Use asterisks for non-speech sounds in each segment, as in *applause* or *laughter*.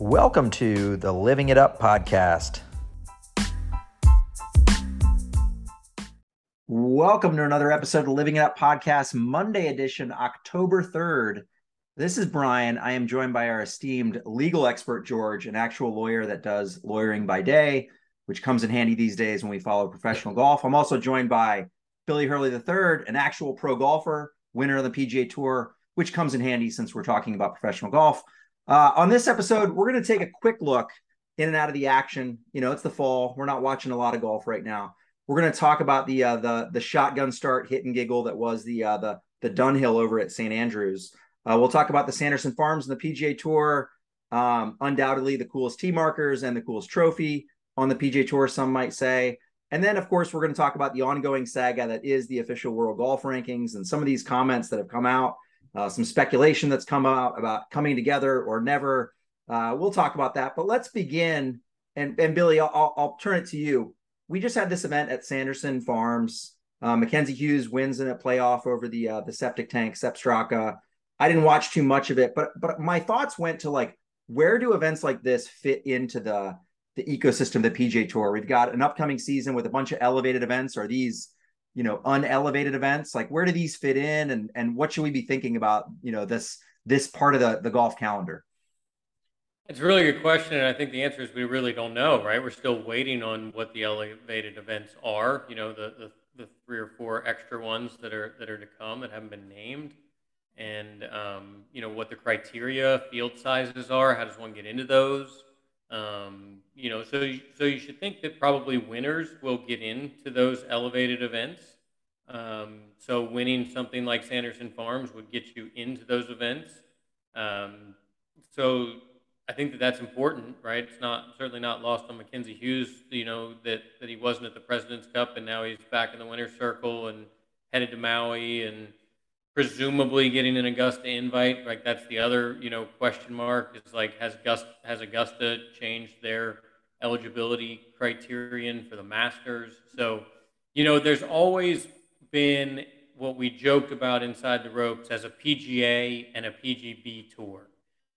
Welcome to the Living It Up podcast. Welcome to another episode of the Living It Up podcast, Monday edition, October 3rd. This is Brian. I am joined by our esteemed legal expert, George, an actual lawyer that does lawyering by day, which comes in handy these days when we follow professional golf. I'm also joined by Billy Hurley III, an actual pro golfer, winner of the PGA Tour, which comes in handy since we're talking about professional golf. Uh, on this episode, we're going to take a quick look in and out of the action. You know, it's the fall. We're not watching a lot of golf right now. We're going to talk about the uh, the the shotgun start hit and giggle that was the uh, the the Dunhill over at St Andrews. Uh, we'll talk about the Sanderson Farms and the PGA Tour. Um, undoubtedly, the coolest tee markers and the coolest trophy on the PGA Tour. Some might say. And then, of course, we're going to talk about the ongoing saga that is the official world golf rankings and some of these comments that have come out uh, some speculation that's come out about coming together or never. Uh, we'll talk about that. But let's begin. And, and Billy, I'll, I'll turn it to you. We just had this event at Sanderson Farms. Uh, Mackenzie Hughes wins in a playoff over the uh, the septic tank, Sepp Straka. I didn't watch too much of it, but but my thoughts went to like where do events like this fit into the the ecosystem of the PGA Tour? We've got an upcoming season with a bunch of elevated events. Are these you know unelevated events like where do these fit in? And and what should we be thinking about you know this this part of the the golf calendar? It's a really good question and i think the answer is we really don't know right? We're still waiting on what the elevated events are you know the the, the three or four extra ones that are that are to come that haven't been named. And um, you know what the criteria field sizes are how does one get into those um, you know, so so you should think that probably winners will get into those elevated events. Um, so winning something like Sanderson Farms would get you into those events. Um, so I think that that's important, right? It's not certainly not lost on Mackenzie Hughes, you know, that that he wasn't at the President's Cup and now he's back in the winner's circle and headed to Maui and presumably getting an Augusta invite. Like that's the other, you know, question mark is like has Augusta has Augusta changed their eligibility criterion for the Masters? So, you know, there's always been what we joked about inside the ropes as a PGA and a PGB tour.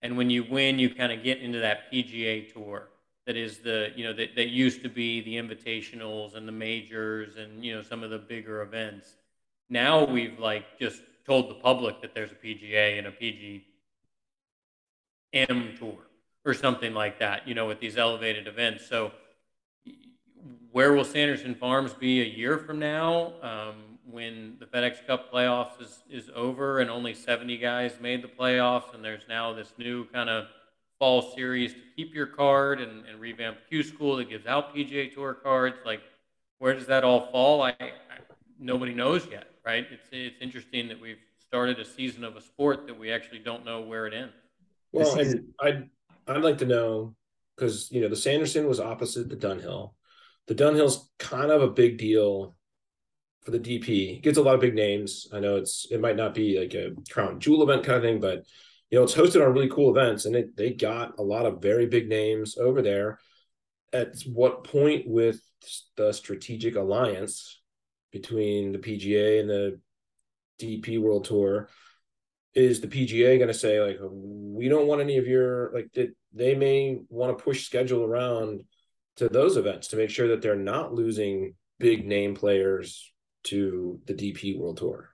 And when you win, you kind of get into that PGA tour that is the, you know, that, that used to be the invitationals and the majors and, you know, some of the bigger events. Now we've like just told the public that there's a PGA and a PGM tour or something like that, you know, with these elevated events. So, where will Sanderson Farms be a year from now um, when the FedEx Cup playoffs is, is over and only 70 guys made the playoffs? And there's now this new kind of fall series to keep your card and, and revamp Q School that gives out PGA Tour cards. Like, where does that all fall? I, I nobody knows yet right? It's it's interesting that we've started a season of a sport that we actually don't know where it ends. Well, and I'd I'd like to know because you know the Sanderson was opposite the Dunhill. The Dunhill's kind of a big deal for the DP. It gets a lot of big names. I know it's it might not be like a crown jewel event kind of thing, but you know it's hosted on really cool events, and it, they got a lot of very big names over there. At what point with the strategic alliance between the PGA and the DP World Tour. Is the PGA going to say like we don't want any of your like that they may want to push schedule around to those events to make sure that they're not losing big name players to the DP World Tour.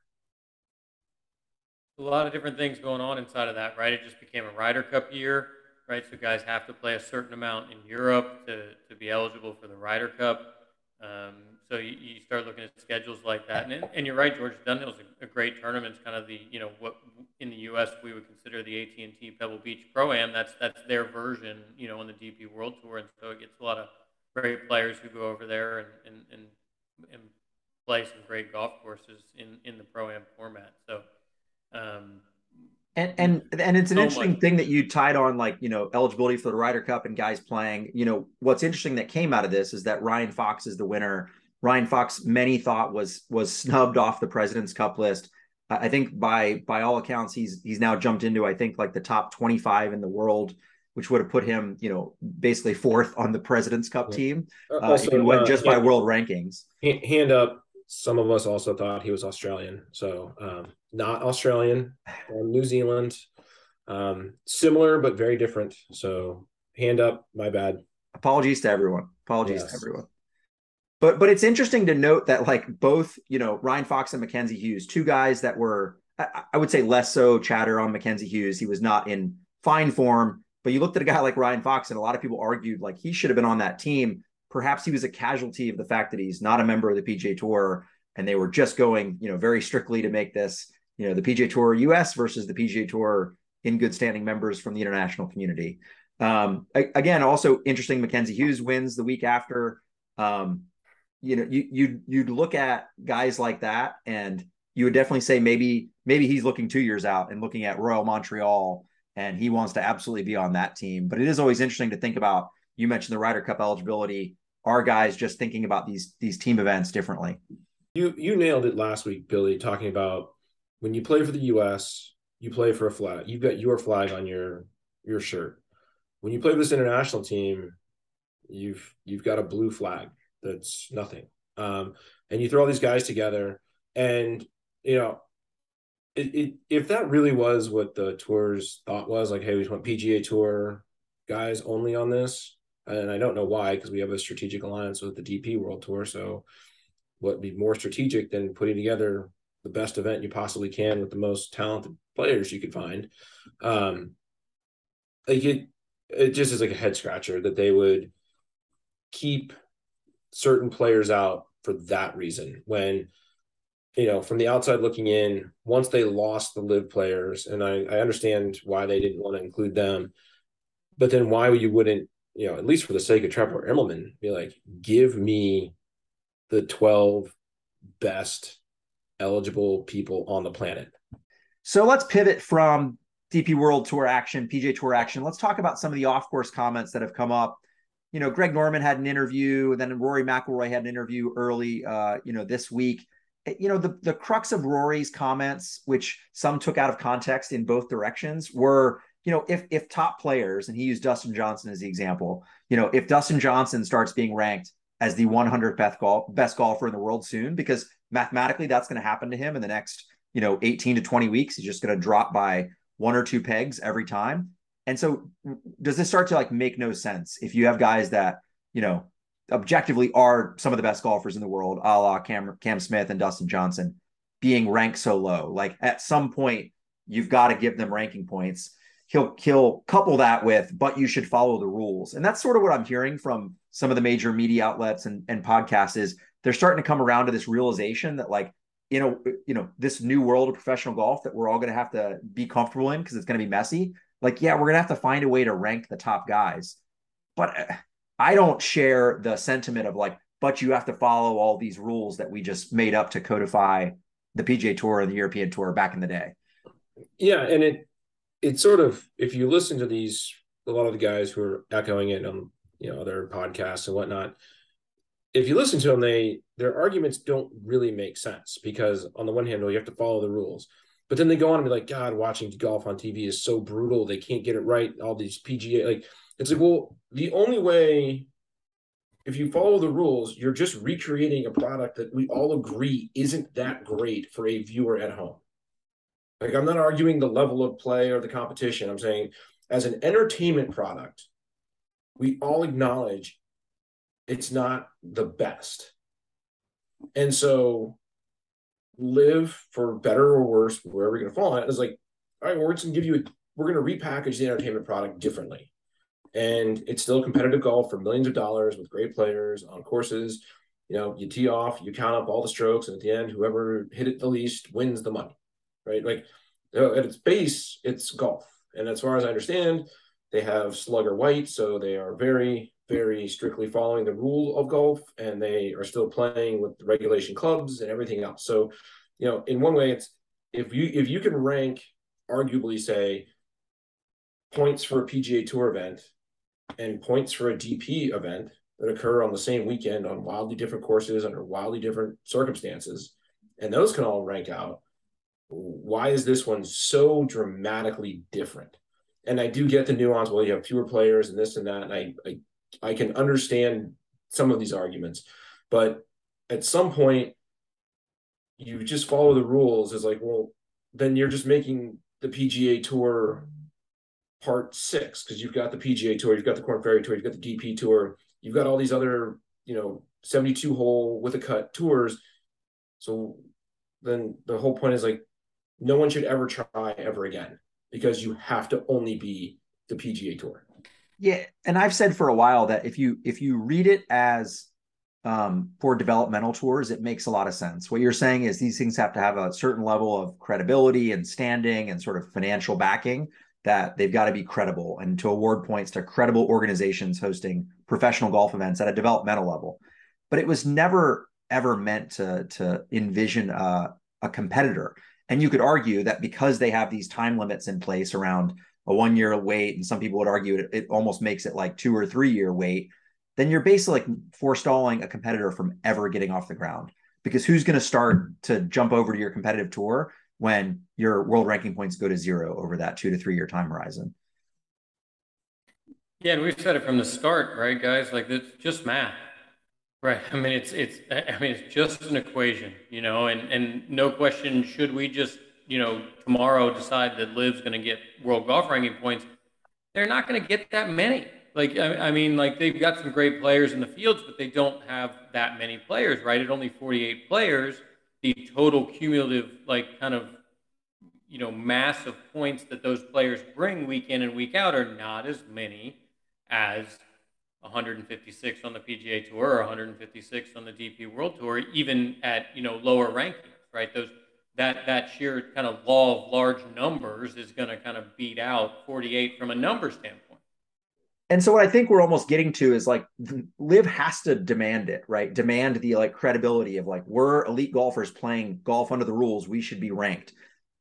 A lot of different things going on inside of that, right? It just became a Ryder Cup year, right? So guys have to play a certain amount in Europe to, to be eligible for the Ryder Cup. Um, so you, you, start looking at schedules like that, and, and you're right, George Dunhill's a, a great tournament. It's kind of the you know what in the U.S. we would consider the AT&T Pebble Beach Pro Am. That's that's their version, you know, on the DP World Tour, and so it gets a lot of great players who go over there and and, and, and play some great golf courses in in the Pro Am format. So. Um, and and and it's an so interesting much. thing that you tied on, like you know, eligibility for the Ryder Cup and guys playing. You know, what's interesting that came out of this is that Ryan Fox is the winner. Ryan Fox, many thought was was snubbed off the President's Cup list. I think by by all accounts, he's he's now jumped into I think like the top twenty five in the world, which would have put him, you know, basically fourth on the President's Cup team, uh, also, uh, went just by world rankings. Hand up, some of us also thought he was Australian. So um, not Australian, or New Zealand. Um, similar but very different. So hand up. My bad. Apologies to everyone. Apologies yes. to everyone. But but it's interesting to note that like both you know Ryan Fox and Mackenzie Hughes, two guys that were I, I would say less so chatter on Mackenzie Hughes. He was not in fine form, but you looked at a guy like Ryan Fox, and a lot of people argued like he should have been on that team. Perhaps he was a casualty of the fact that he's not a member of the PGA Tour, and they were just going you know very strictly to make this you know the PGA Tour US versus the PGA Tour in good standing members from the international community. Um, again, also interesting. Mackenzie Hughes wins the week after. Um, you know, you you you'd look at guys like that, and you would definitely say maybe maybe he's looking two years out and looking at Royal Montreal, and he wants to absolutely be on that team. But it is always interesting to think about. You mentioned the Ryder Cup eligibility. Are guys just thinking about these these team events differently? You you nailed it last week, Billy, talking about when you play for the U.S., you play for a flag. You've got your flag on your your shirt. When you play for this international team, you've you've got a blue flag that's nothing. Um, and you throw all these guys together, and you know, it, it, if that really was what the tour's thought was, like, hey, we just want PGA Tour guys only on this, and I don't know why, because we have a strategic alliance with the DP World Tour. So, what be more strategic than putting together the best event you possibly can with the most talented players you could find. Um, like it, it just is like a head scratcher that they would keep certain players out for that reason. When you know, from the outside looking in, once they lost the LIV players, and I, I understand why they didn't want to include them, but then why you wouldn't, you know, at least for the sake of Trevor Immelman, be like, give me the 12 best eligible people on the planet. So let's pivot from DP World Tour action, PGA Tour action. Let's talk about some of the off course comments that have come up. You know, Greg Norman had an interview, and then Rory McIlroy had an interview early, uh, you know, this week. You know, the the crux of Rory's comments, which some took out of context in both directions, were you know, if if top players, and he used Dustin Johnson as the example, you know, if Dustin Johnson starts being ranked as the 100th best, golf, best golfer in the world soon, because mathematically that's going to happen to him in the next, you know, 18 to 20 weeks. He's just going to drop by one or two pegs every time. And so does this start to like make no sense if you have guys that, you know, objectively are some of the best golfers in the world, a la Cam, Cam Smith and Dustin Johnson, being ranked so low? Like at some point, you've got to give them ranking points. He'll he'll couple that with, but you should follow the rules. And that's sort of what I'm hearing from some of the major media outlets and, and podcasts is they're starting to come around to this realization that like you know you know this new world of professional golf that we're all going to have to be comfortable in because it's going to be messy like yeah we're to have to find a way to rank the top guys but uh, i don't share the sentiment of like but you have to follow all these rules that we just made up to codify the PGA Tour and the European Tour back in the day. Yeah, and it it's sort of if you listen to these a lot of the guys who are echoing it on you know other podcasts and whatnot, if you listen to them, they their arguments don't really make sense because on the one hand, well, you have to follow the rules, but then they go on and be like, God, watching golf on TV is so brutal. They can't get it right. All these PGA, like it's like, well, the only way, if you follow the rules, you're just recreating a product that we all agree isn't that great for a viewer at home. Like I'm not arguing the level of play or the competition. I'm saying as an entertainment product, we all acknowledge it's not the best. And so LIV for better or worse, wherever we're gonna fall on it, is like, all right, well, we're just gonna give you a we're gonna repackage the entertainment product differently. And it's still competitive golf for millions of dollars with great players on courses. You know, you tee off, you count up all the strokes, and at the end, whoever hit it the least wins the money. Right. Like at its base, it's golf. And as far as I understand, they have Slugger White, so they are very very strictly following the rule of golf and they are still playing with regulation clubs and everything else. So, you know, in one way, it's if you if you can rank arguably say points for a PGA Tour event and points for a DP event that occur on the same weekend on wildly different courses under wildly different circumstances, and those can all rank out. Why is this one so dramatically different? And I do get the nuance. Well, you have fewer players and this and that, and I, I I can understand some of these arguments, but at some point, you just follow the rules. Is like, well, then you're just making the PGA Tour part six because you've got the PGA Tour, you've got the Korn Ferry Tour, you've got the DP Tour, you've got all these other, you know, 72 hole with a cut tours. So then the whole point is like, no one should ever try ever again because you have to only be the PGA Tour. Yeah, and I've said for a while that if you if you read it as um, for developmental tours, it makes a lot of sense. What you're saying is these things have to have a certain level of credibility and standing and sort of financial backing that they've got to be credible and to award points to credible organizations hosting professional golf events at a developmental level. But it was never ever meant to to envision a, a competitor. And you could argue that because they have these time limits in place around a one year wait, and some people would argue it, it almost makes it like two or three year wait, then you're basically like forestalling a competitor from ever getting off the ground. Because who's going to start to jump over to your competitive tour when your world ranking points go to zero over that two to three year time horizon. Yeah, and we've said it from the start, right, guys? Like it's just math, right? I mean, it's it's I mean, it's just an equation, you know, and and no question should we just you know tomorrow decide that LIV's going to get world golf ranking points. They're not going to get that many. Like I, I mean, like they've got some great players in the fields, but they don't have that many players, right? At only 48 players the total cumulative like kind of you know mass of points that those players bring week in and week out are not as many as 156 on the PGA Tour or 156 on the DP World Tour, even at you know lower rankings, right? Those that that sheer kind of law of large numbers is going to kind of beat out 48 from a number standpoint. And so what I think we're almost getting to is like LIV has to demand it, right? Demand the like credibility of like we're elite golfers playing golf under the rules, we should be ranked.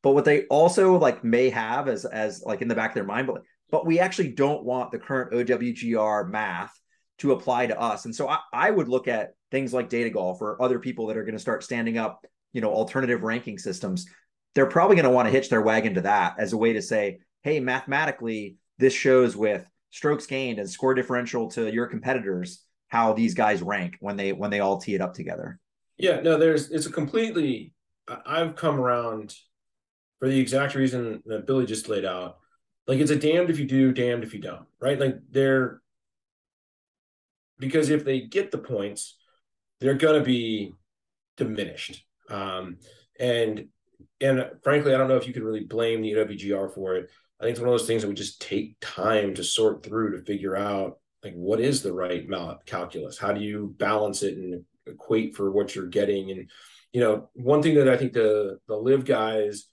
But what they also like may have as as like in the back of their mind, but like, but we actually don't want the current OWGR math to apply to us. And so I, I would look at things like data golf or other people that are going to start standing up, you know, alternative ranking systems. They're probably going to want to hitch their wagon to that as a way to say, hey, mathematically, this shows with strokes gained and score differential to your competitors how these guys rank when they when they all tee it up together. Yeah no there's it's a completely i've come around for the exact reason that billy just laid out. Like it's a damned if you do damned if you don't right? Like they're because if they get the points they're going to be diminished um and and frankly i don't know if you can really blame the OWGR for it I think it's one of those things that would just take time to sort through to figure out like what is the right calculus? How do you balance it and equate for what you're getting? And you know, one thing that I think the the LIV guys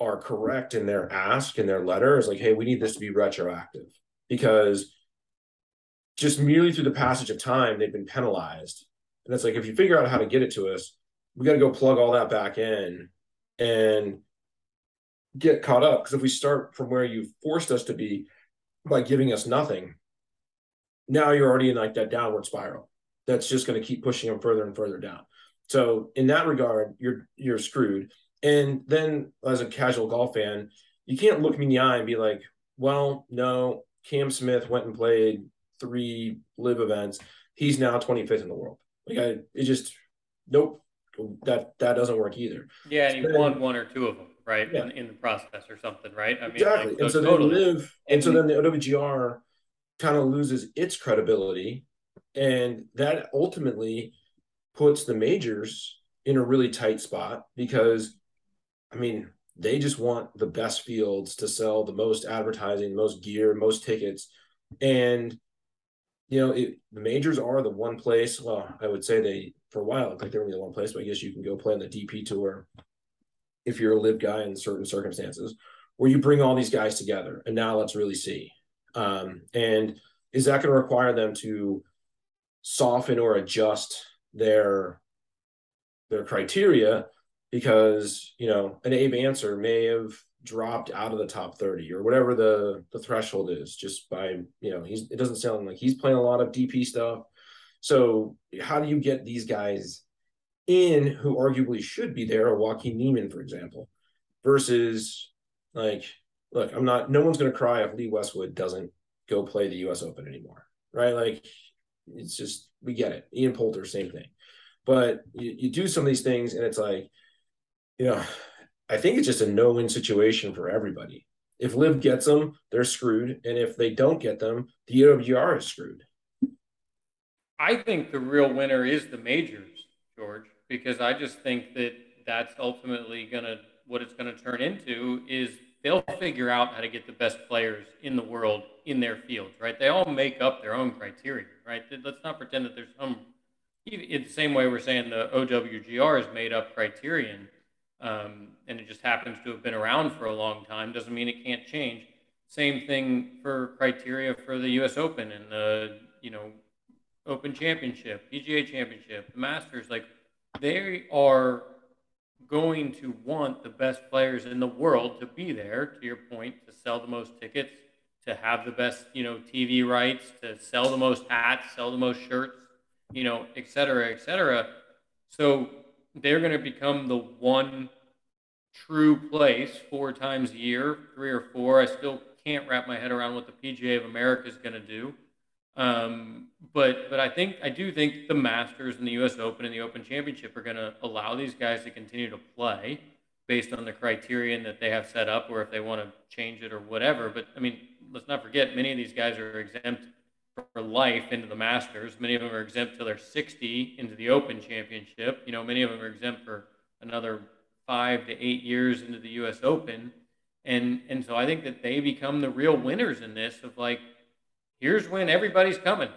are correct in their ask in their letter is like, hey, we need this to be retroactive because just merely through the passage of time, they've been penalized. And it's like if you figure out how to get it to us, we got to go plug all that back in and get caught up. Because if we start from where you forced us to be by giving us nothing now you're already in like that downward spiral that's just going to keep pushing them further and further down. So in that regard you're you're screwed. And then as a casual golf fan you can't look me in the eye and be like well no cam smith went and played three LIV events. He's now 25th in the world. Like i it just nope that that doesn't work either yeah and he won one or two of them right? Yeah. In, in, the process or something, right? I mean, exactly. Like, and so, totally. they LIV, and, so then the OWGR kind of loses its credibility, and that ultimately puts the majors in a really tight spot because, I mean, they just want the best fields to sell the most advertising, most gear, most tickets, and you know, it, the majors are the one place. Well, I would say they for a while like they were the one place, but I guess you can go play on the DP tour if you're a LIV guy in certain circumstances, where you bring all these guys together. And now let's really see. Um, and is that going to require them to soften or adjust their their criteria because you know an Abe Ancer may have dropped out of the top 30 or whatever the the threshold is just by you know he's it doesn't sound like he's playing a lot of DP stuff so how do you get these guys in who arguably should be there, a Joaquin Niemann, for example, versus like, look, I'm not, no one's going to cry if Lee Westwood doesn't go play the US Open anymore, right? Like, it's just, we get it. Ian Poulter, same thing. But you, you do some of these things and it's like, you know, I think it's just a no win situation for everybody. If LIV gets them, they're screwed, and if they don't get them, the OWGR is screwed. I think the real winner is the majors, George, because I just think that that's ultimately gonna what it's gonna turn into is they'll figure out how to get the best players in the world in their fields, right? They all make up their own criteria, right? Let's not pretend that there's some, in the same way we're saying the OWGR is made up criterion, um, and it just happens to have been around for a long time, doesn't mean it can't change. Same thing for criteria for the U.S. Open and the, you know, Open Championship, PGA Championship, the Masters. Like, they are going to want the best players in the world to be there, to your point, to sell the most tickets, to have the best, you know, TV rights, to sell the most hats, sell the most shirts, you know, et cetera, et cetera. So they're going to become the one true place four times a year, three or four. I still can't wrap my head around what the PGA of America is going to do. Um, but but I think I do think the Masters and the U.S. Open and the Open Championship are going to allow these guys to continue to play based on the criterion that they have set up, or if they want to change it or whatever. But I mean, let's not forget, many of these guys are exempt for life into the Masters. Many of them are exempt till they're 60 into the Open Championship. You know, many of them are exempt for another five to eight years into the U.S. Open. And and so I think that they become the real winners in this of like here's when everybody's coming.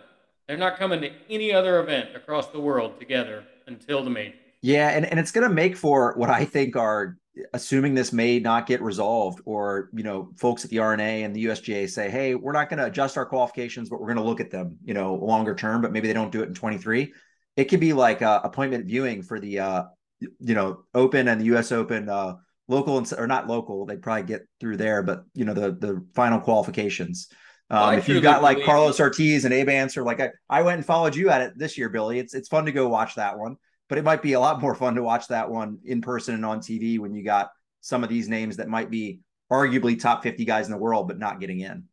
They're not coming to any other event across the world together until the majors. Yeah, and, and it's going to make for what I think are assuming this may not get resolved, or you know, folks at the R&A and the USGA say, "Hey, we're not going to adjust our qualifications, but we're going to look at them, you know, longer term." But maybe they don't do it in 23. It could be like uh, appointment viewing for the, uh, you know, Open and the U.S. Open, uh, local and or not local. They'd probably get through there, but you know, the the final qualifications. Um, if you've got like Carlos Ortiz and Abe Ancer, like I, I went and followed you at it this year, Billy. It's it's fun to go watch that one, but it might be a lot more fun to watch that one in person and on TV when you got some of these names that might be arguably top 50 guys in the world, but not getting in.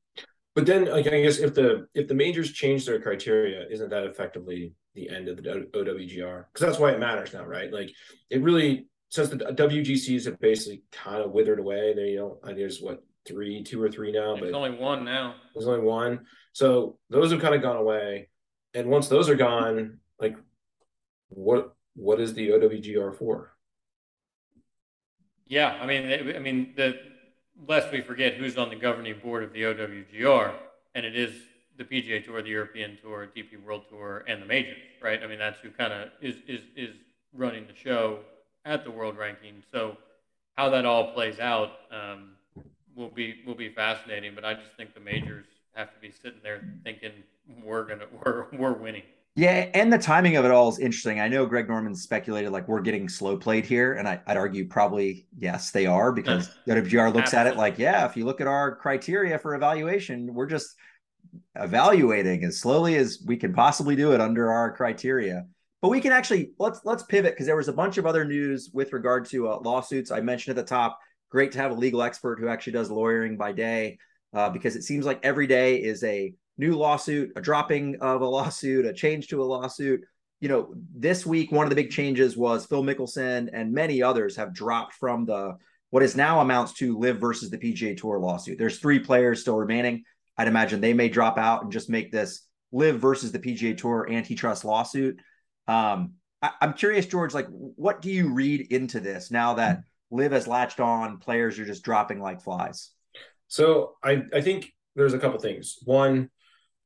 But then like I guess if the if the majors change their criteria, isn't that effectively the end of the OWGR? Because that's why it matters now, right? Like it really since the WGCs have basically kind of withered away. They you know and there's what three, two or three now. But there's but only one now. There's only one. So those have kind of gone away. And once those are gone, like what what is the OWGR for? Yeah, I mean, I mean, the lest we forget who's on the governing board of the OWGR, and it is the PGA Tour, the European Tour, DP World Tour, and the majors, right? I mean, that's who kind of is is is running the show at the world ranking. So how that all plays out, um, will be will be fascinating. But I just think the majors have to be sitting there thinking we're gonna *laughs* we're we're winning. Yeah, and the timing of it all is interesting. I know Greg Norman speculated like we're getting slow played here, and I, would argue probably yes, they are because *laughs* WGR looks Absolutely. at it like, yeah, if you look at our criteria for evaluation, we're just evaluating as slowly as we can possibly do it under our criteria. But we can actually let's let's pivot because there was a bunch of other news with regard to uh, lawsuits. I mentioned at the top great to have a legal expert who actually does lawyering by day uh, because it seems like every day is a new lawsuit, a dropping of a *laughs* lawsuit, a change to a lawsuit. You know, this week, one of the big changes was Phil Mickelson and many others have dropped from the what is now amounts to LIV versus the PGA Tour lawsuit. There's three players still remaining. I'd imagine they may drop out and just make this LIV versus the PGA Tour antitrust lawsuit. Um, I, am curious, George, like what do you read into this now that LIV has latched on, players are just dropping like flies? So I, I think there's a couple things. One,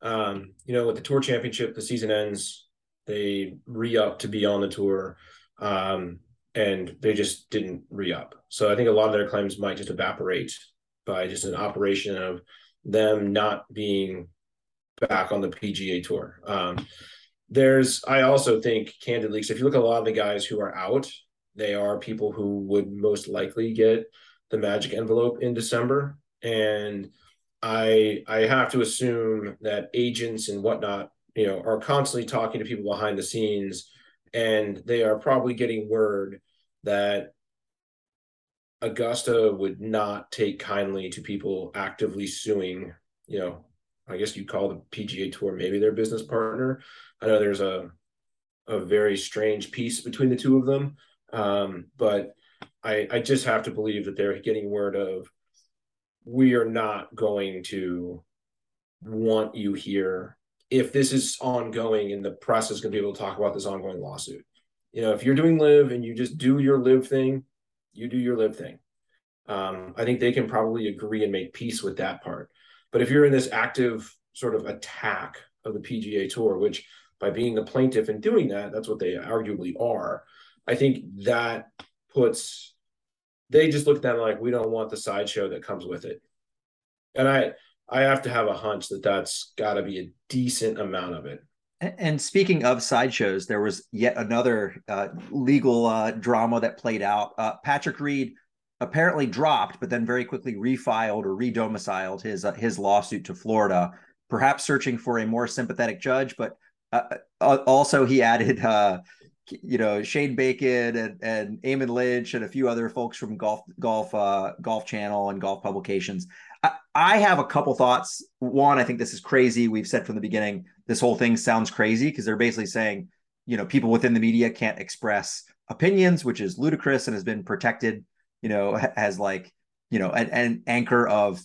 um, you know, with the tour championship, the season ends, they re-up to be on the tour. Um, and they just didn't re-up. So I think a lot of their claims might just evaporate by just an operation of them not being back on the PGA tour. Um, there's, I also think, candidly, so if you look at a lot of the guys who are out, they are people who would most likely get the magic envelope in December. And I I have to assume that agents and whatnot, you know, are constantly talking to people behind the scenes, and they are probably getting word that Augusta would not take kindly to people actively suing, you know, I guess you'd call the PGA Tour maybe their business partner. I know there's a a very strange piece between the two of them, um, but I I just have to believe that they're getting word of we are not going to want you here if this is ongoing and the press is going to be able to talk about this ongoing lawsuit. You know, if you're doing LIV and you just do your LIV thing, you do your LIV thing. Um, I think they can probably agree and make peace with that part. But if you're in this active sort of attack of the PGA Tour, which by being the plaintiff and doing that, that's what they arguably are. I think that puts they just look at that like we don't want the sideshow that comes with it, and I I have to have a hunch that that's got to be a decent amount of it. And speaking of sideshows, there was yet another uh, legal uh, drama that played out. Uh, Patrick Reed apparently dropped, but then very quickly refiled or redomiciled his uh, his lawsuit to Florida, perhaps searching for a more sympathetic judge. But uh, uh, also, he added you know Shane Bacon and and Eamon Lynch and a few other folks from golf golf uh, golf channel and golf publications. I, I have a couple thoughts. One, I think this is crazy. We've said from the beginning this whole thing sounds crazy because they're basically saying you know people within the media can't express opinions, which is ludicrous and has been protected. You know, as like you know an, an anchor of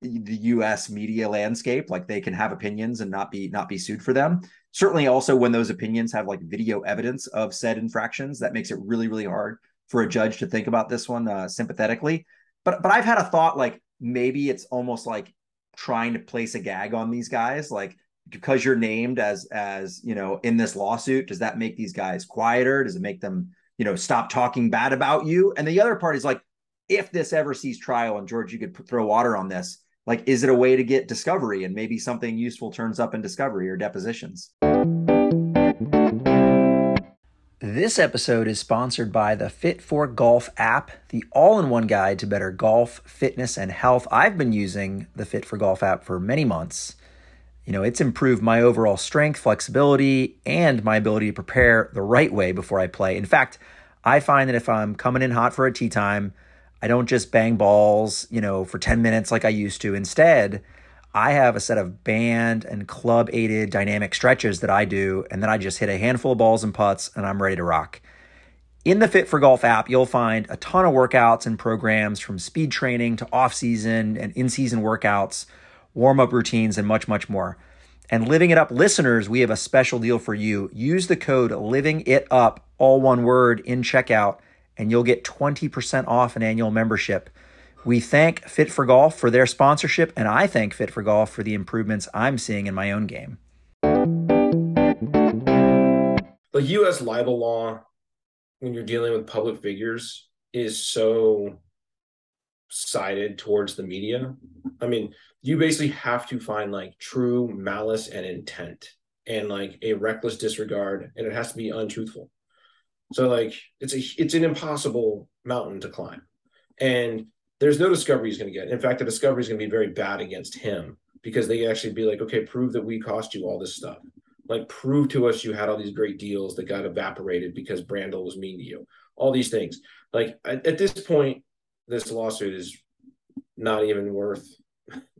the U.S. media landscape. Like they can have opinions and not be not be sued for them certainly also when those opinions have like video evidence of said infractions that makes it really really hard for a judge to think about this one uh, sympathetically. But but i've had a thought like maybe it's almost like trying to place a gag on these guys like because you're named as as you know in this lawsuit does that make these guys quieter? Does it make them you know stop talking bad about you? And the other part is like if this ever sees trial and george you could throw water on this like is it a way to get discovery and maybe something useful turns up in discovery or depositions this episode is sponsored by the Fit for Golf app, the all in one guide to better golf, fitness, and health. I've been using the Fit for Golf app for many months. You know, it's improved my overall strength, flexibility, and my ability to prepare the right way before I play. In fact, I find that if I'm coming in hot for a tee time, I don't just bang balls, you know, for 10 minutes like I used to. Instead, I have a set of band and club aided dynamic stretches that I do, and then I just hit a handful of balls and putts and I'm ready to rock. In the Fit for Golf app, you'll find a ton of workouts and programs from speed training to off season and in season workouts, warm up routines, and much, much more. And Living It Up listeners, we have a special deal for you. Use the code Living It Up, all one word, in checkout and you'll get 20% off an annual membership. We thank Fit for Golf for their sponsorship, and I thank Fit for Golf for the improvements I'm seeing in my own game. The U.S. libel law, when you're dealing with public figures, is so sided towards the media. I mean, you basically have to find like true malice and intent and like a reckless disregard, and it has to be untruthful. So like it's a it's an impossible mountain to climb. And there's no discovery he's going to get. In fact, the discovery is going to be very bad against him because they actually be like, okay, prove that we cost you all this stuff. Like prove to us you had all these great deals that got evaporated because Brandel was mean to you. All these things. Like at, at this point, this lawsuit is not even worth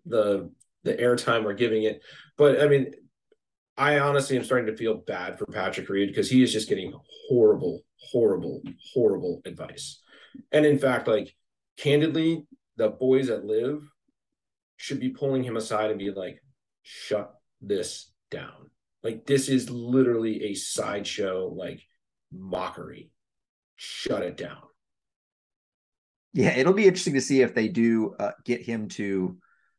the the airtime we're giving it. But I mean, I honestly am starting to feel bad for Patrick Reed because he is just getting horrible, horrible, horrible advice. And in fact, like candidly, the boys that live should be pulling him aside and be like, shut this down. Like this is literally a sideshow, like mockery. Shut it down. Yeah, it'll be interesting to see if they do uh, get him to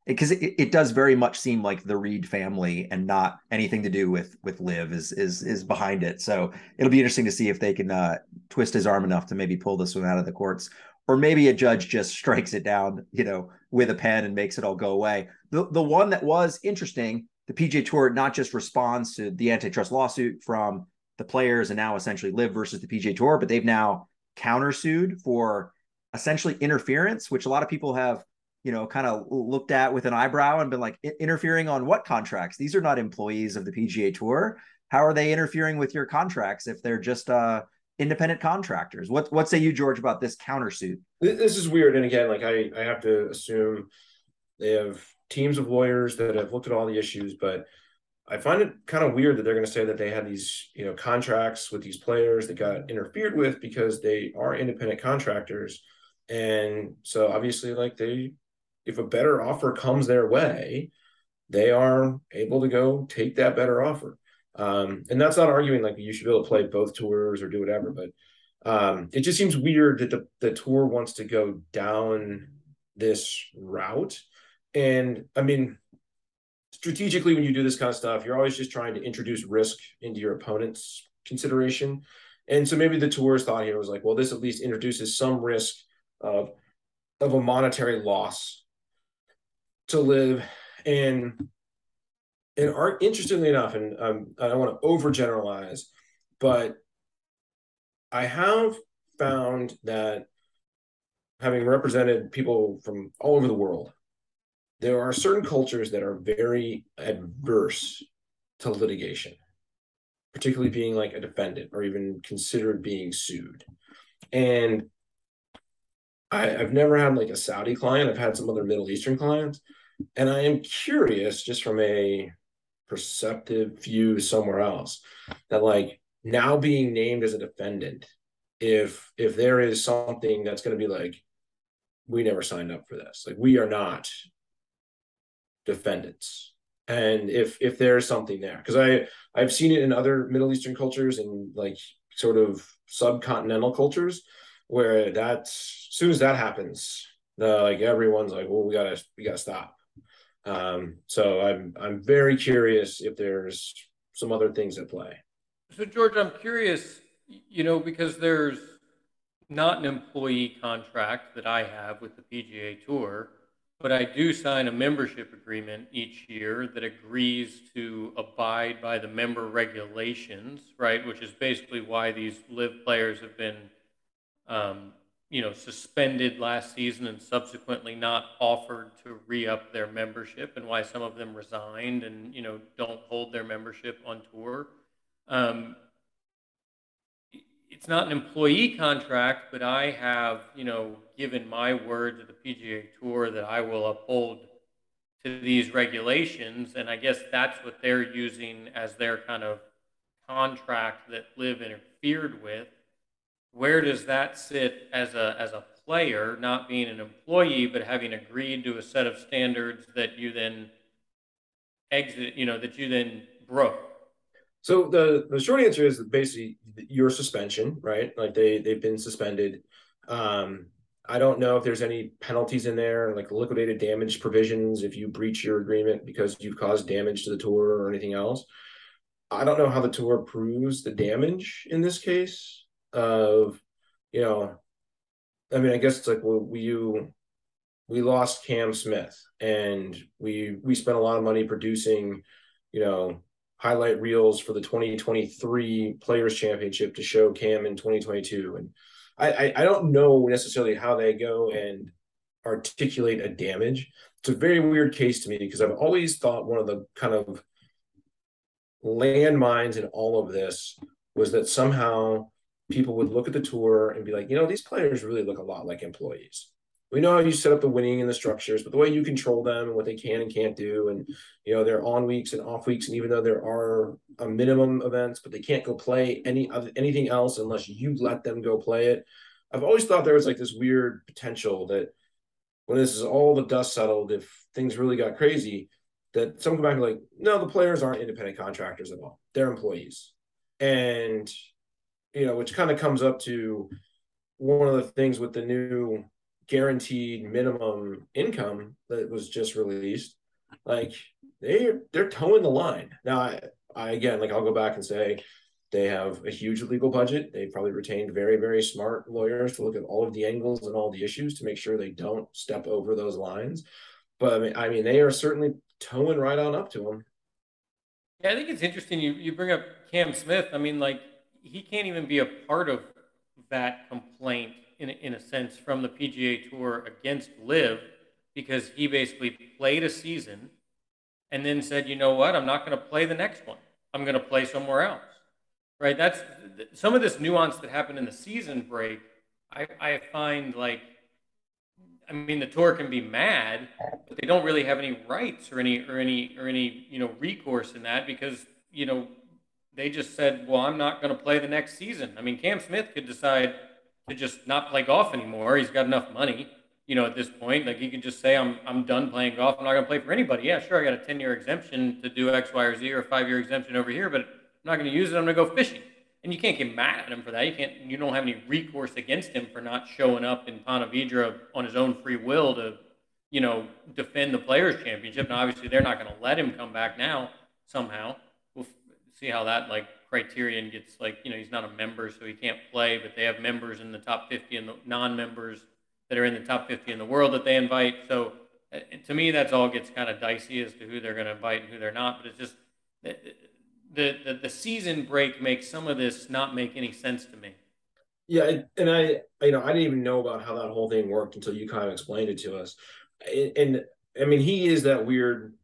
because it, it, does very much seem like the Reed family and not anything to do with with LIV is is is behind it. So it'll be interesting to see if they can uh, twist his arm enough to maybe pull this one out of the courts, or maybe a judge just *laughs* strikes it down, you know, with a pen and makes it all go away. The the one that was interesting, the PGA Tour not just responds to the antitrust lawsuit from the players and now essentially LIV versus the PGA Tour, but they've now countersued for essentially interference, which a lot of people have you know, kind of looked at with an eyebrow and been like interfering on what contracts? These are not employees of the PGA Tour. How are they interfering with your contracts if they're just uh, independent contractors? What what say you, George, about this countersuit? This is weird, and again, like I I have to assume they have teams of lawyers that have looked at all the issues, but I find it kind of weird that they're going to say that they had these, you know, contracts with these players that got interfered with because they are independent contractors. And so obviously like they if a better offer comes their way, they are able to go take that better offer. Um, and that's not arguing like you should be able to play both tours or do whatever, but um, it just seems weird that the, the tour wants to go down this route. And I mean, strategically, when you do this kind of stuff, you're always just trying to introduce risk into your opponent's consideration. And so maybe the tour's thought here was like, well, this at least introduces some risk of of a monetary loss to LIV And and are interestingly enough, and um, I don't want to overgeneralize, but I have found that having represented people from all over the world, there are certain cultures that are very adverse to litigation, particularly being like a defendant or even considered being sued. And I, have never had like a Saudi client. I've had some other Middle Eastern clients. And I am curious, just from a perceptive view somewhere else, that like now being named as a defendant, if if there is something that's going to be like, we never signed up for this. Like we are not defendants. And if if there's something there, because I I've seen it in other Middle Eastern cultures and like sort of subcontinental cultures where that's as soon as that happens, the like everyone's like, well, we gotta we gotta stop. Um, so I'm I'm very curious if there's some other things at play. So George, I'm curious, you know, because there's not an employee contract that I have with the PGA Tour, but I do sign a membership agreement each year that agrees to abide by the member regulations, right? Which is basically why these LIV players have been um, you know, suspended last season and subsequently not offered to re-up their membership, and why some of them resigned and you know don't hold their membership on tour. Um, it's not an employee contract, but I have you know given my word to the PGA Tour that I will uphold to these regulations, and I guess that's what they're using as their kind of contract that LIV interfered with where does that sit as a as a player, not being an employee, but having agreed to a set of standards that you then exit, you know, that you then broke? So the the short answer is basically your suspension, right? Like they they've been suspended. Um, I don't know if there's any penalties in there, like liquidated damage provisions if you breach your agreement because you've caused damage to the tour or anything else. I don't know how the tour proves the damage in this case of you know i mean i guess it's like well, we you we lost cam smith and we we spent a lot of money producing you know highlight reels for the 2023 players championship to show cam in 2022 and I, I i don't know necessarily how they go and articulate a damage. It's a very weird case to me because i've always thought one of the kind of landmines in all of this was that somehow people would look at the tour and be like, you know, these players really look a lot like employees. We know how you set up the winning and the structures, but the way you control them and what they can and can't do, and you know, they're on weeks and off weeks, and even though there are a minimum events, but they can't go play any anything else unless you let them go play it. I've always thought there was like this weird potential that when this is all the dust settled, if things really got crazy, that someone come back and like, no, the players aren't independent contractors at all; they're employees, and you know, which kind of comes up to one of the things with the new guaranteed minimum income that was just released. Like they they're toeing the line. Now I, I again like I'll go back and say they have a huge legal budget. They probably retained very, very smart lawyers to look at all of the angles and all the issues to make sure they don't step over those lines. But I mean, I mean, they are certainly toeing right on up to them. Yeah, I think it's interesting. You you bring up Cam Smith. I mean, like he can't even be a part of that complaint in, in a sense from the PGA Tour against LIV because he basically played a season and then said, you know what, I'm not going to play the next one. I'm going to play somewhere else. Right? That's some of this nuance that happened in the season break. I, I find like, I mean, the tour can be mad, but they don't really have any rights or any or any or any you know recourse in that because you know they just said, well, I'm not going to play the next season. I mean, Cam Smith could decide to just not play golf anymore. He's got enough money. you know, at this point. Like he could just say, I'm I'm done playing golf. I'm not going to play for anybody. Yeah, sure, I got a 10 year exemption to do X, Y, or Z, or a five year exemption over here, but I'm not going to use it. I'm going to go fishing. And you can't get mad at him for that. You can't. You don't have any recourse against him for not showing up in Ponte Vedra on his own free will to, you know, defend the Players Championship. And obviously, they're not going to let him come back now. Somehow, see how that like criterion gets like you know he's not a member so he can't play but they have members in the top 50 and the non-members that are in the top 50 in the world that they invite. So uh, to me, that's all gets kind of dicey as to who they're going to invite and who they're not. But it's just the, the, the season break makes some of this not make any sense to me. Yeah, and I, you know, I didn't even know about how that whole thing worked until you kind of explained it to us. And, and I mean, he is that weird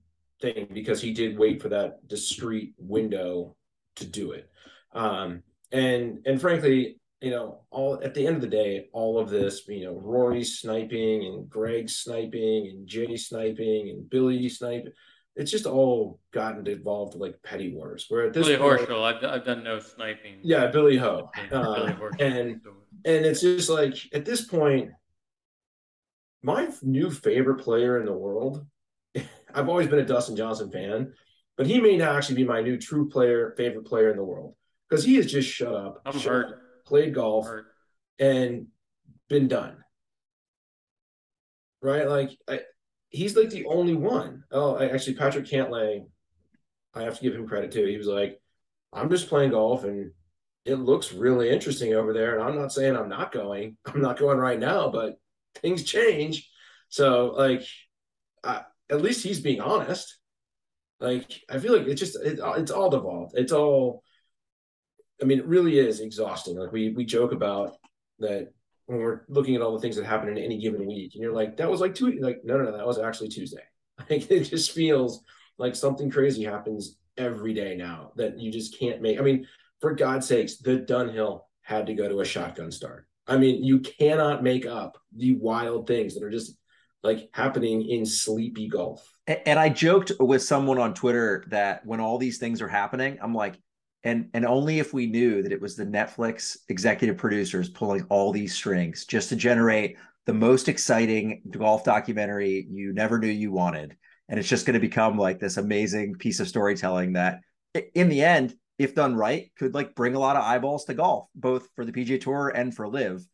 thing because he did wait for that discrete window to do it. Um, and and frankly, you know, all at the end of the day, all of this, you know, Rory sniping and Greg sniping and Jay sniping and Billy sniping, it's just all gotten involved with like petty wars. Where at this Billy point, Horschel, I've, I've done no sniping. Yeah, Billy Ho. *laughs* Uh, and and it's just like at this point, my new favorite player in the world. I've always been a Dustin Johnson fan, but he may not actually be my new true player, favorite player in the world because he has just shut up. I'm shut hurt. Up played golf, and been done. Right? Like I, he's like the only one. Oh, I, actually, Patrick Cantlay, I have to give him credit too. He was like, I'm just playing golf and it looks really interesting over there. And I'm not saying I'm not going. *laughs* I'm not going right now, but things change. So like, I, at least he's being honest. Like I feel like it's just it, it's all devolved. It's all I mean, it really is exhausting. Like we we joke about that when we're looking at all the things that happen in any given week, and you're like, that was like two like no no no that was actually Tuesday. *laughs* Like it just feels like something crazy happens every day now that you just can't make. I mean, for God's sakes, the Dunhill had to go to a shotgun start. I mean, you cannot make up the wild things that are just like happening in sleepy golf. And I joked with someone on Twitter that when all these things are happening, I'm like, and and only if we knew that it was the Netflix executive producers pulling all these strings just to generate the most exciting golf documentary you never knew you wanted and it's just going to become like this amazing piece of storytelling that in the end if done right could like bring a lot of eyeballs to golf both for the PGA Tour and for LIV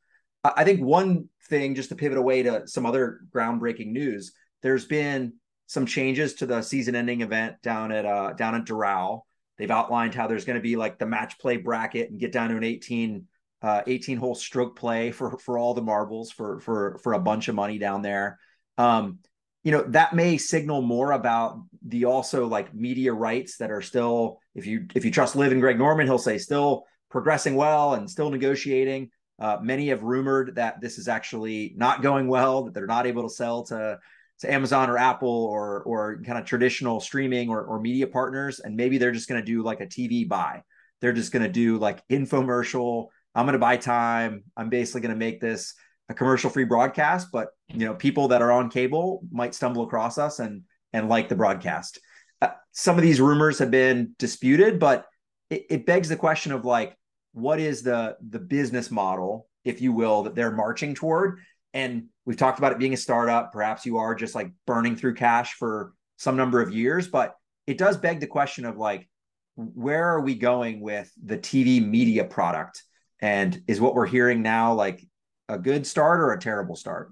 I think one thing just to pivot away to some other groundbreaking news there's been some changes to the season ending event down at uh down at Doral They've outlined how there's going to be like the match play bracket and get down to an 18 uh, 18 hole stroke play for for all the marbles for for for a bunch of money down there. Um, you know that may signal more about the also like media rights that are still if you if you trust LIV and Greg Norman he'll say still progressing well and still negotiating. Uh, many have rumored that this is actually not going well that they're not able to sell to to Amazon or Apple or or kind of traditional streaming or, or media partners, and maybe they're just going to do like a TV buy. They're just going to do like infomercial. I'm going to buy time. I'm basically going to make this a commercial free broadcast, but you know, people that are on cable might stumble across us and and like the broadcast. Uh, some of these rumors have been disputed, but it, it begs the question of like, what is the the business model, if you will, that they're marching toward? And we've talked about it being a startup. Perhaps you are just like burning through cash for some number of years, but it does beg the question of like, where are we going with the TV media product? And is what we're hearing now like a good start or a terrible start?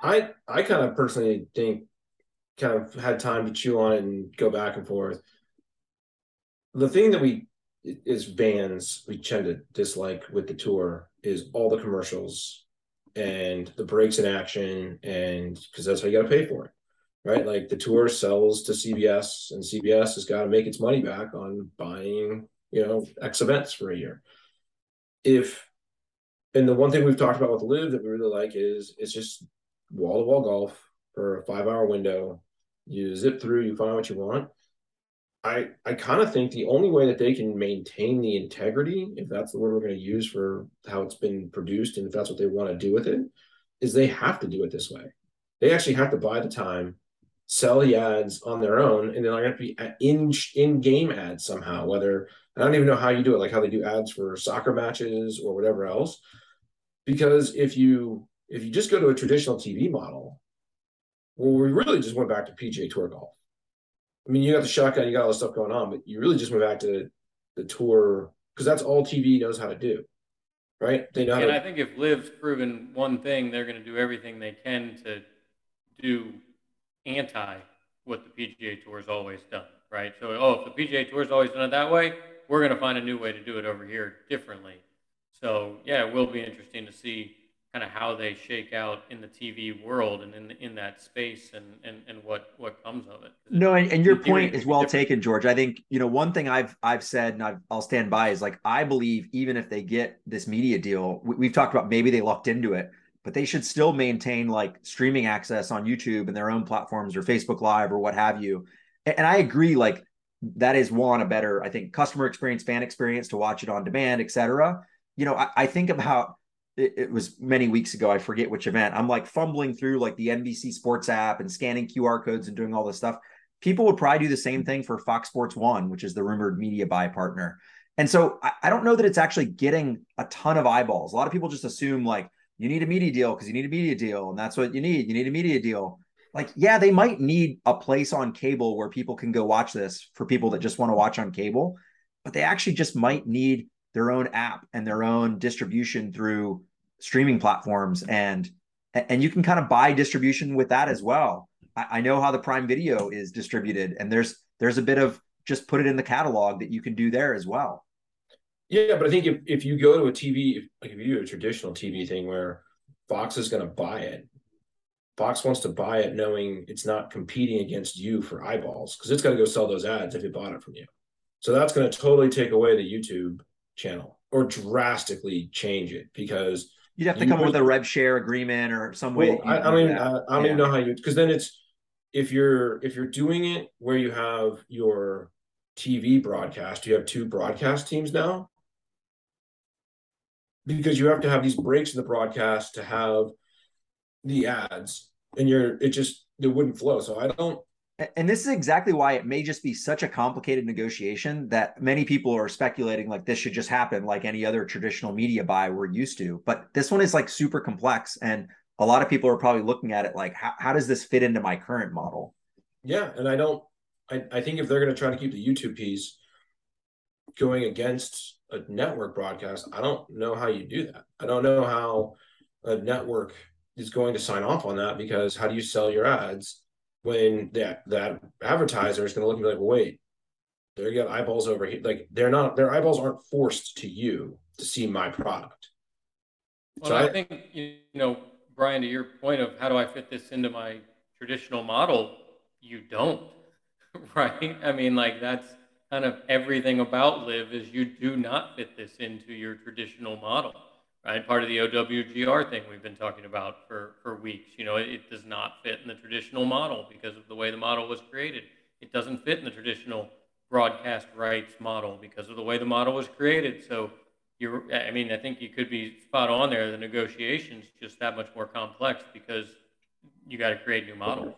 I I kind of personally think kind of had time to chew on it and go back and forth. The thing that we is bands we tend to dislike with the tour is all the commercials and the breaks in action and because that's how you got to pay for it right? Like the tour sells to cbs and cbs has got to make its money back on buying you know x events for a year. If and the one thing we've talked about with LIV that we really like is it's just wall to wall golf for a five hour window. You zip through you find what you want I I kind of think the only way that they can maintain the integrity, if that's the word we're going to use for how it's been produced, and if that's what they want to do with it, is they have to do it this way. They actually have to buy the time, sell the ads on their own, and then they're going to be in in game ads somehow. Whether I don't even know how you do it, like how they do ads for soccer matches or whatever else. Because if you if you just go to a traditional TV model, well, we really just went back to PGA Tour golf. I mean, you got the shotgun, you got all this stuff going on, but you really just went back to the tour because that's all TV knows how to do, right? They know. And to... I think if LIV's proven one thing, they're going to do everything they can to do anti what the PGA Tour has always done, right? So, oh, if the PGA Tour has always done it that way, we're going to find a new way to do it over here differently. So, yeah, it will be interesting to see kind of how they shake out in the TV world and in in that space and and, and what what comes of it. No, and, and your point is well taken, George. I think you know one thing I've I've said and i will stand by is like I believe even if they get this media deal, we, we've talked about maybe they lucked into it, but they should still maintain like streaming access on YouTube and their own platforms or Facebook Live or what have you. And, and I agree, like that is one a better I think customer experience, fan experience to watch it on demand, etc. You know, I, I think about it, it, was many weeks ago. I forget which event. I'm like fumbling through like the NBC Sports app and scanning QR codes and doing all this stuff. People would probably do the same thing for Fox Sports One, which is the rumored media buy partner. And so I, I don't know that it's actually getting a ton of eyeballs. A lot of people just assume like you need a media deal because you need a media deal, and that's what you need. You need a media deal. Like, yeah, they might need a place on cable where people can go watch this for people that just want to watch on cable, but they actually just might need their own app and their own distribution through streaming platforms. And and you can kind of buy distribution with that as well. I, I, know how the prime video is distributed and there's there's a bit of just put it in the catalog that you can do there as well. Yeah but i think if, if you go to a tv like if you do a traditional tv thing where fox is going to buy it fox wants to buy it knowing it's not competing against you for eyeballs because it's going to go sell those ads if it bought it from you. So that's going to totally take away the youtube channel or drastically change it because You'd have to come with a rev share agreement or some way. I, I, don't even, I, I don't yeah. even know how you because then it's if you're if you're doing it where you have your TV broadcast, you have two broadcast teams now because you have to have these breaks in the broadcast to have the ads, and you're it just it wouldn't flow. So I don't and this is exactly why it may just be such a complicated negotiation that many people are speculating like this should just happen like any other traditional media buy we're used to. But this one is like super complex. And a lot of people are probably looking at it like, how, how does this fit into my current model? Yeah. And I don't, I, I think if they're going to try to keep the YouTube piece going against a network broadcast, I don't know how you do that. I don't know how a network is going to sign off on that because how do you sell your ads? When that that advertiser is going to look and be like, well, wait, they got eyeballs over here. Like they're not their eyeballs aren't forced to you to see my product. Well, so I, I think you know, Brian, to your point of how do I fit this into my traditional model, you don't, *laughs* right? I mean, like that's kind of everything about LIV is you do not fit this into your traditional model right? Part of the OWGR thing we've been talking about for, for weeks. You know, it, it, does not fit in the traditional model because of the way the model was created. It doesn't fit in the traditional broadcast rights model because of the way the model was created. So you're, I mean, I think you could be spot on there. The negotiations just that much more complex because you got to create new models.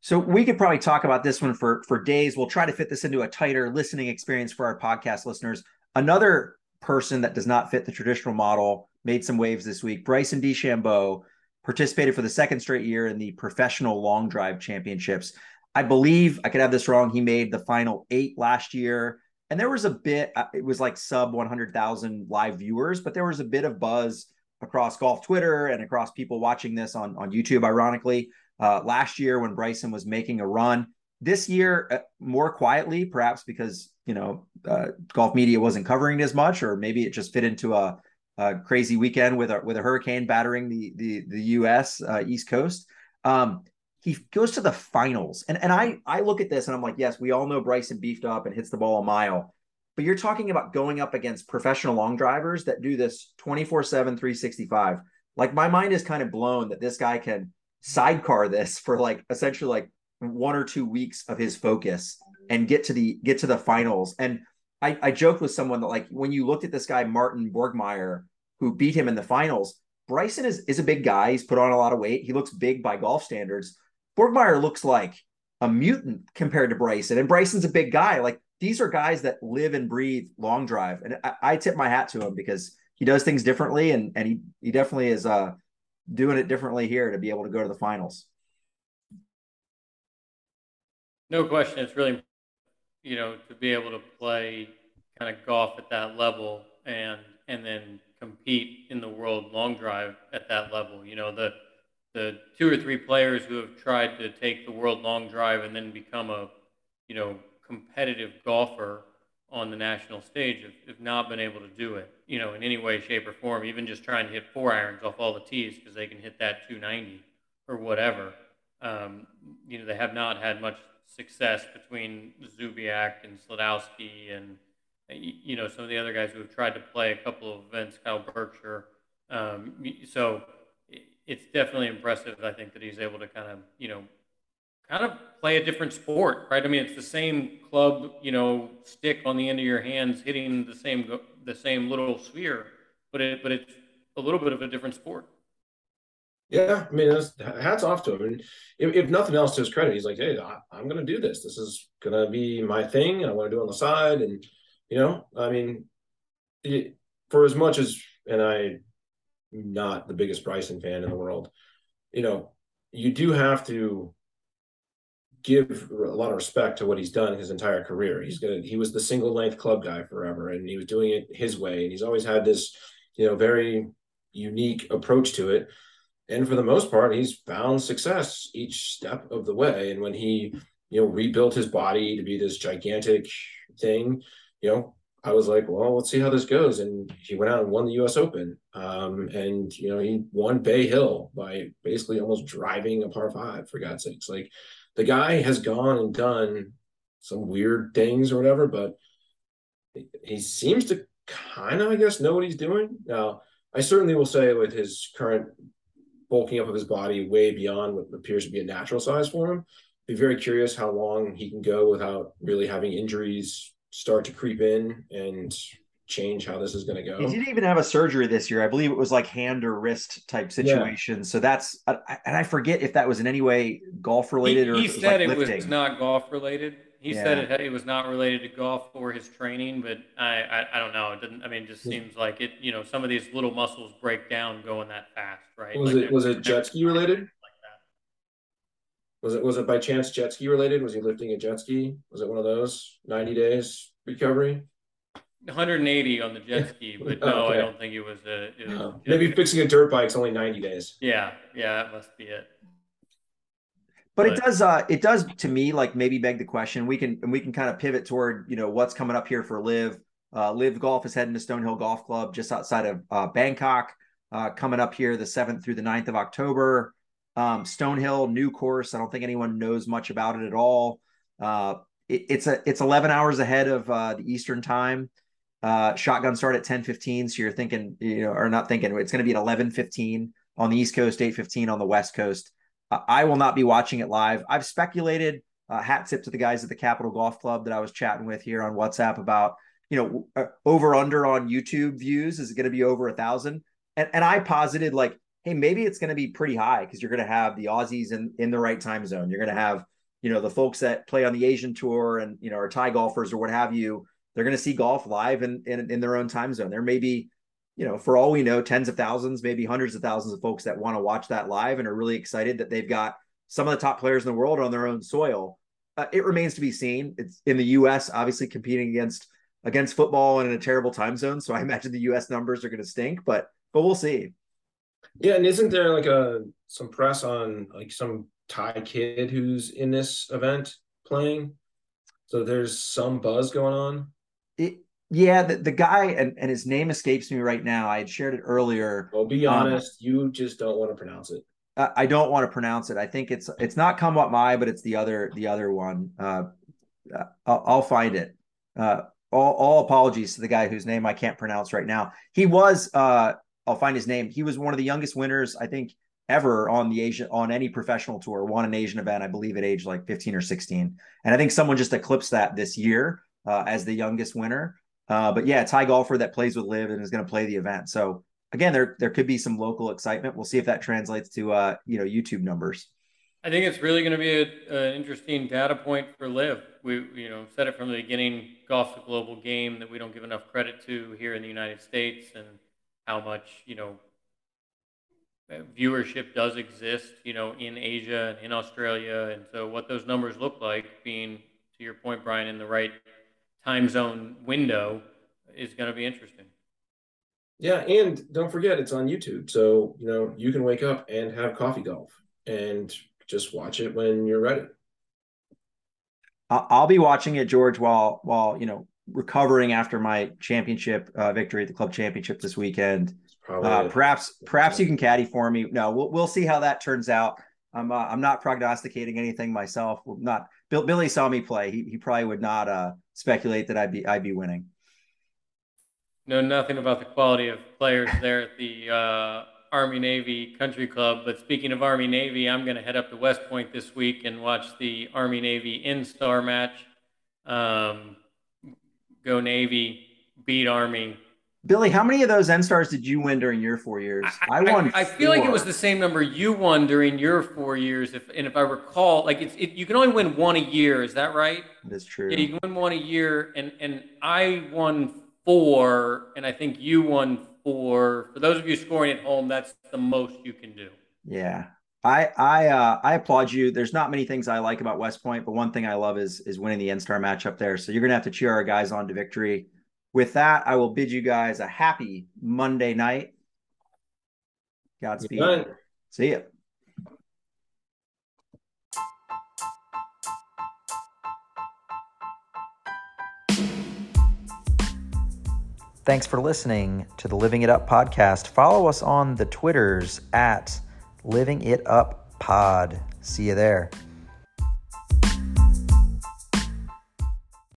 So we could probably talk about this one for for days. We'll try to fit this into a tighter listening experience for our podcast listeners. Another person that does not fit the traditional model made some waves this week. Bryson DeChambeau participated for the second straight year in the professional long drive championships. I believe I could have this wrong. He made the final eight last year. And there was a bit, uh, it was like sub 100,000 live viewers, but there was a bit of buzz across golf Twitter and across people watching this on, on YouTube, ironically, uh, last year when Bryson was making a run. This year, uh, more quietly, perhaps because you know uh, golf media wasn't covering it as much, or maybe it just fit into a, a crazy weekend with a with a hurricane battering the the the U.S. Uh, East Coast. Um, he goes to the finals, and and I I look at this and I'm like, yes, we all know Bryson beefed up and hits the ball a mile, but you're talking about going up against professional long drivers that do this 24 7 365 like my mind is kind of blown that this guy can sidecar this for like essentially like one or two weeks of his focus and get to the get to the finals. And I, I joked with someone that like when you looked at this guy Martin Borgmeier who beat him in the finals, Bryson is is a big guy. He's put on a lot of weight. He looks big by golf standards. Borgmeier looks like a mutant compared to Bryson, and Bryson's a big guy. Like these are guys that live and breathe long drive, and I, I tip my hat to him because he does things differently, and and he he definitely is uh doing it differently here to be able to go to the finals. No question. It's really, you know, to be able to play kind of golf at that level and and then compete in the world long drive at that level. You know, the the two or three players who have tried to take the world long drive and then become a, you know, competitive golfer on the national stage have, have not been able to do it, you know, in any way, shape, or form. Even just trying to hit four irons off all the tees because they can hit that 290 or whatever. Um, you know, they have not had much success between Zubiak and Sadlowski and you know some of the other guys who have tried to play a couple of events, Kyle Berkshire. Um, so it's definitely impressive. I think that he's able to kind of you know kind of play a different sport, right? I mean, it's the same club, you know, stick on the end of your hands, hitting the same the same little sphere, but it but it's a little bit of a different sport. Yeah, I mean, hats off to him. And if, if, nothing else, to his credit, he's like, "Hey, I, am going to do this. This is going to be my thing. And I want to do it on the side." And you know, I mean, it, for as much as, and I'm not the biggest Bryson fan in the world, you know, you do have to give a lot of respect to what he's done his entire career. He's gonna he was the single length club guy forever, and he was doing it his way, and he's always had this, you know, very unique approach to it and for the most part, he's found success each step of the way. And when he, you know, rebuilt his body to be this gigantic thing, you know, I was like, well, let's see how this goes. And he went out and won the U.S. Open, um, and you know, he won Bay Hill by basically almost driving a par five. For God's sakes, like the guy has gone and done some weird things or whatever, but he seems to kind of, I guess, know what he's doing. Now, I certainly will say with his current bulking up of his body way beyond what appears to be a natural size for him. Be very curious how long he can go without really having injuries start to creep in and change how this is going to go. He didn't even have a surgery this year. I believe it was like hand or wrist type situation. Yeah. So that's and I forget if that was in any way golf related or he said it was, like it was not golf related. He yeah. said it, it was not related to golf or his training, but I, I, I don't know. It didn't. I mean, it just seems like it. You know, some of these little muscles break down going that fast, right? Was like it was it jet ski related? Like that. Was it was it by chance jet ski related? Was he lifting a jet ski? Was it one of those ninety days recovery? 180 on the jet ski, but *laughs* no, okay. I don't think it was a. It was Maybe fixing a dirt bike bike's only 90 days. Yeah, yeah, that must be it but, it does uh it does to me like maybe beg the question we can and we can kind of pivot toward you know what's coming up here for LIV. uh LIV golf is heading to stonehill golf club just outside of uh, bangkok uh coming up here the 7th through the 9th of october. Um stonehill new course. I don't think anyone knows much about it at all. Uh it, it's a it's 11 hours ahead of uh the eastern time. Uh shotgun start at 10:15, so you're thinking you know or not thinking it's going to be at 11:15 on the east coast 8:15 on the west coast I will not be watching it live. I've speculated. Uh, hat tip to the guys at the Capital Golf Club that I was chatting with here on WhatsApp about, you know, uh, over under on YouTube views. Is it going to be over a thousand? And and I posited like, hey, maybe it's going to be pretty high because you're going to have the Aussies in in the right time zone. You're going to have, you know, the folks that play on the Asian tour and you know are Thai golfers or what have you. They're going to see golf live in, in in their own time zone. There may be you know, for all we know, tens of thousands, maybe hundreds of thousands of folks that want to watch that live and are really excited that they've got some of the top players in the world on their own soil. Uh, it remains to be seen. It's in the U.S. obviously competing against against football and in a terrible time zone. So I imagine the U.S. numbers are going to stink, but but we'll see. Yeah, and isn't there like a some press on like some Thai kid who's in this event playing? So there's some buzz going on. It, yeah, the, the guy and, and his name escapes me right now. I had shared it earlier. Well, be um, honest, um, you just don't want to pronounce it. I, I don't want to pronounce it. I think it's it's not come up my, but it's the other the other one. Uh, uh, I'll, I'll find it. Uh, all, all apologies to the guy whose name I can't pronounce right now. He was uh, I'll find his name. He was one of the youngest winners, I think, ever on the Asian on any professional tour. Won an Asian event, I believe, at age like 15 or 16. And I think someone just eclipsed that this year uh, as the youngest winner. Uh, but yeah, Thai golfer that plays with LIV and is going to play the event. So again, there there could be some local excitement. We'll see if that translates to uh, you know YouTube numbers. I think it's really going to be an interesting data point for LIV. We you know said it from the beginning. Golf's a global game that we don't give enough credit to here in the United States, and how much you know viewership does exist, you know, in Asia and in Australia, and so what those numbers look like, being to your point, Brian, in the right time zone window, is going to be interesting. Yeah, and don't forget it's on YouTube, so you know you can wake up and have coffee golf and just watch it when you're ready. I'll be watching it, George, while while you know recovering after my championship uh, victory at the club championship this weekend. Uh, perhaps perhaps you can caddy for me. No, we'll we'll see how that turns out. I'm uh, I'm not prognosticating anything myself. Not Bill, Billy saw me play. He he probably would not uh, speculate that I'd be I'd be winning. Know nothing about the quality of players there at the uh, Army Navy Country Club. But speaking of Army Navy, I'm going to head up to West Point this week and watch the Army Navy N Star match. Um, go Navy, beat Army. Billy, how many of those N stars did you win during your four years? I, I won. I, I feel like it was the same number you won during your four years. If and if I recall, like it's it, you can only win one a year. Is that right? That's true. Yeah, you can win one a year, and and I won four, and I think you won four. For those of you scoring at home, that's the most you can do. Yeah, I I uh, I applaud you. There's not many things I like about West Point, but one thing I love is is winning the N Star match up there. So you're gonna have to cheer our guys on to victory. With that, I will bid you guys a happy Monday night. Godspeed. See ya. Thanks for listening to the Living It Up podcast. Follow us on the Twitters at Living It Up Pod. See you there.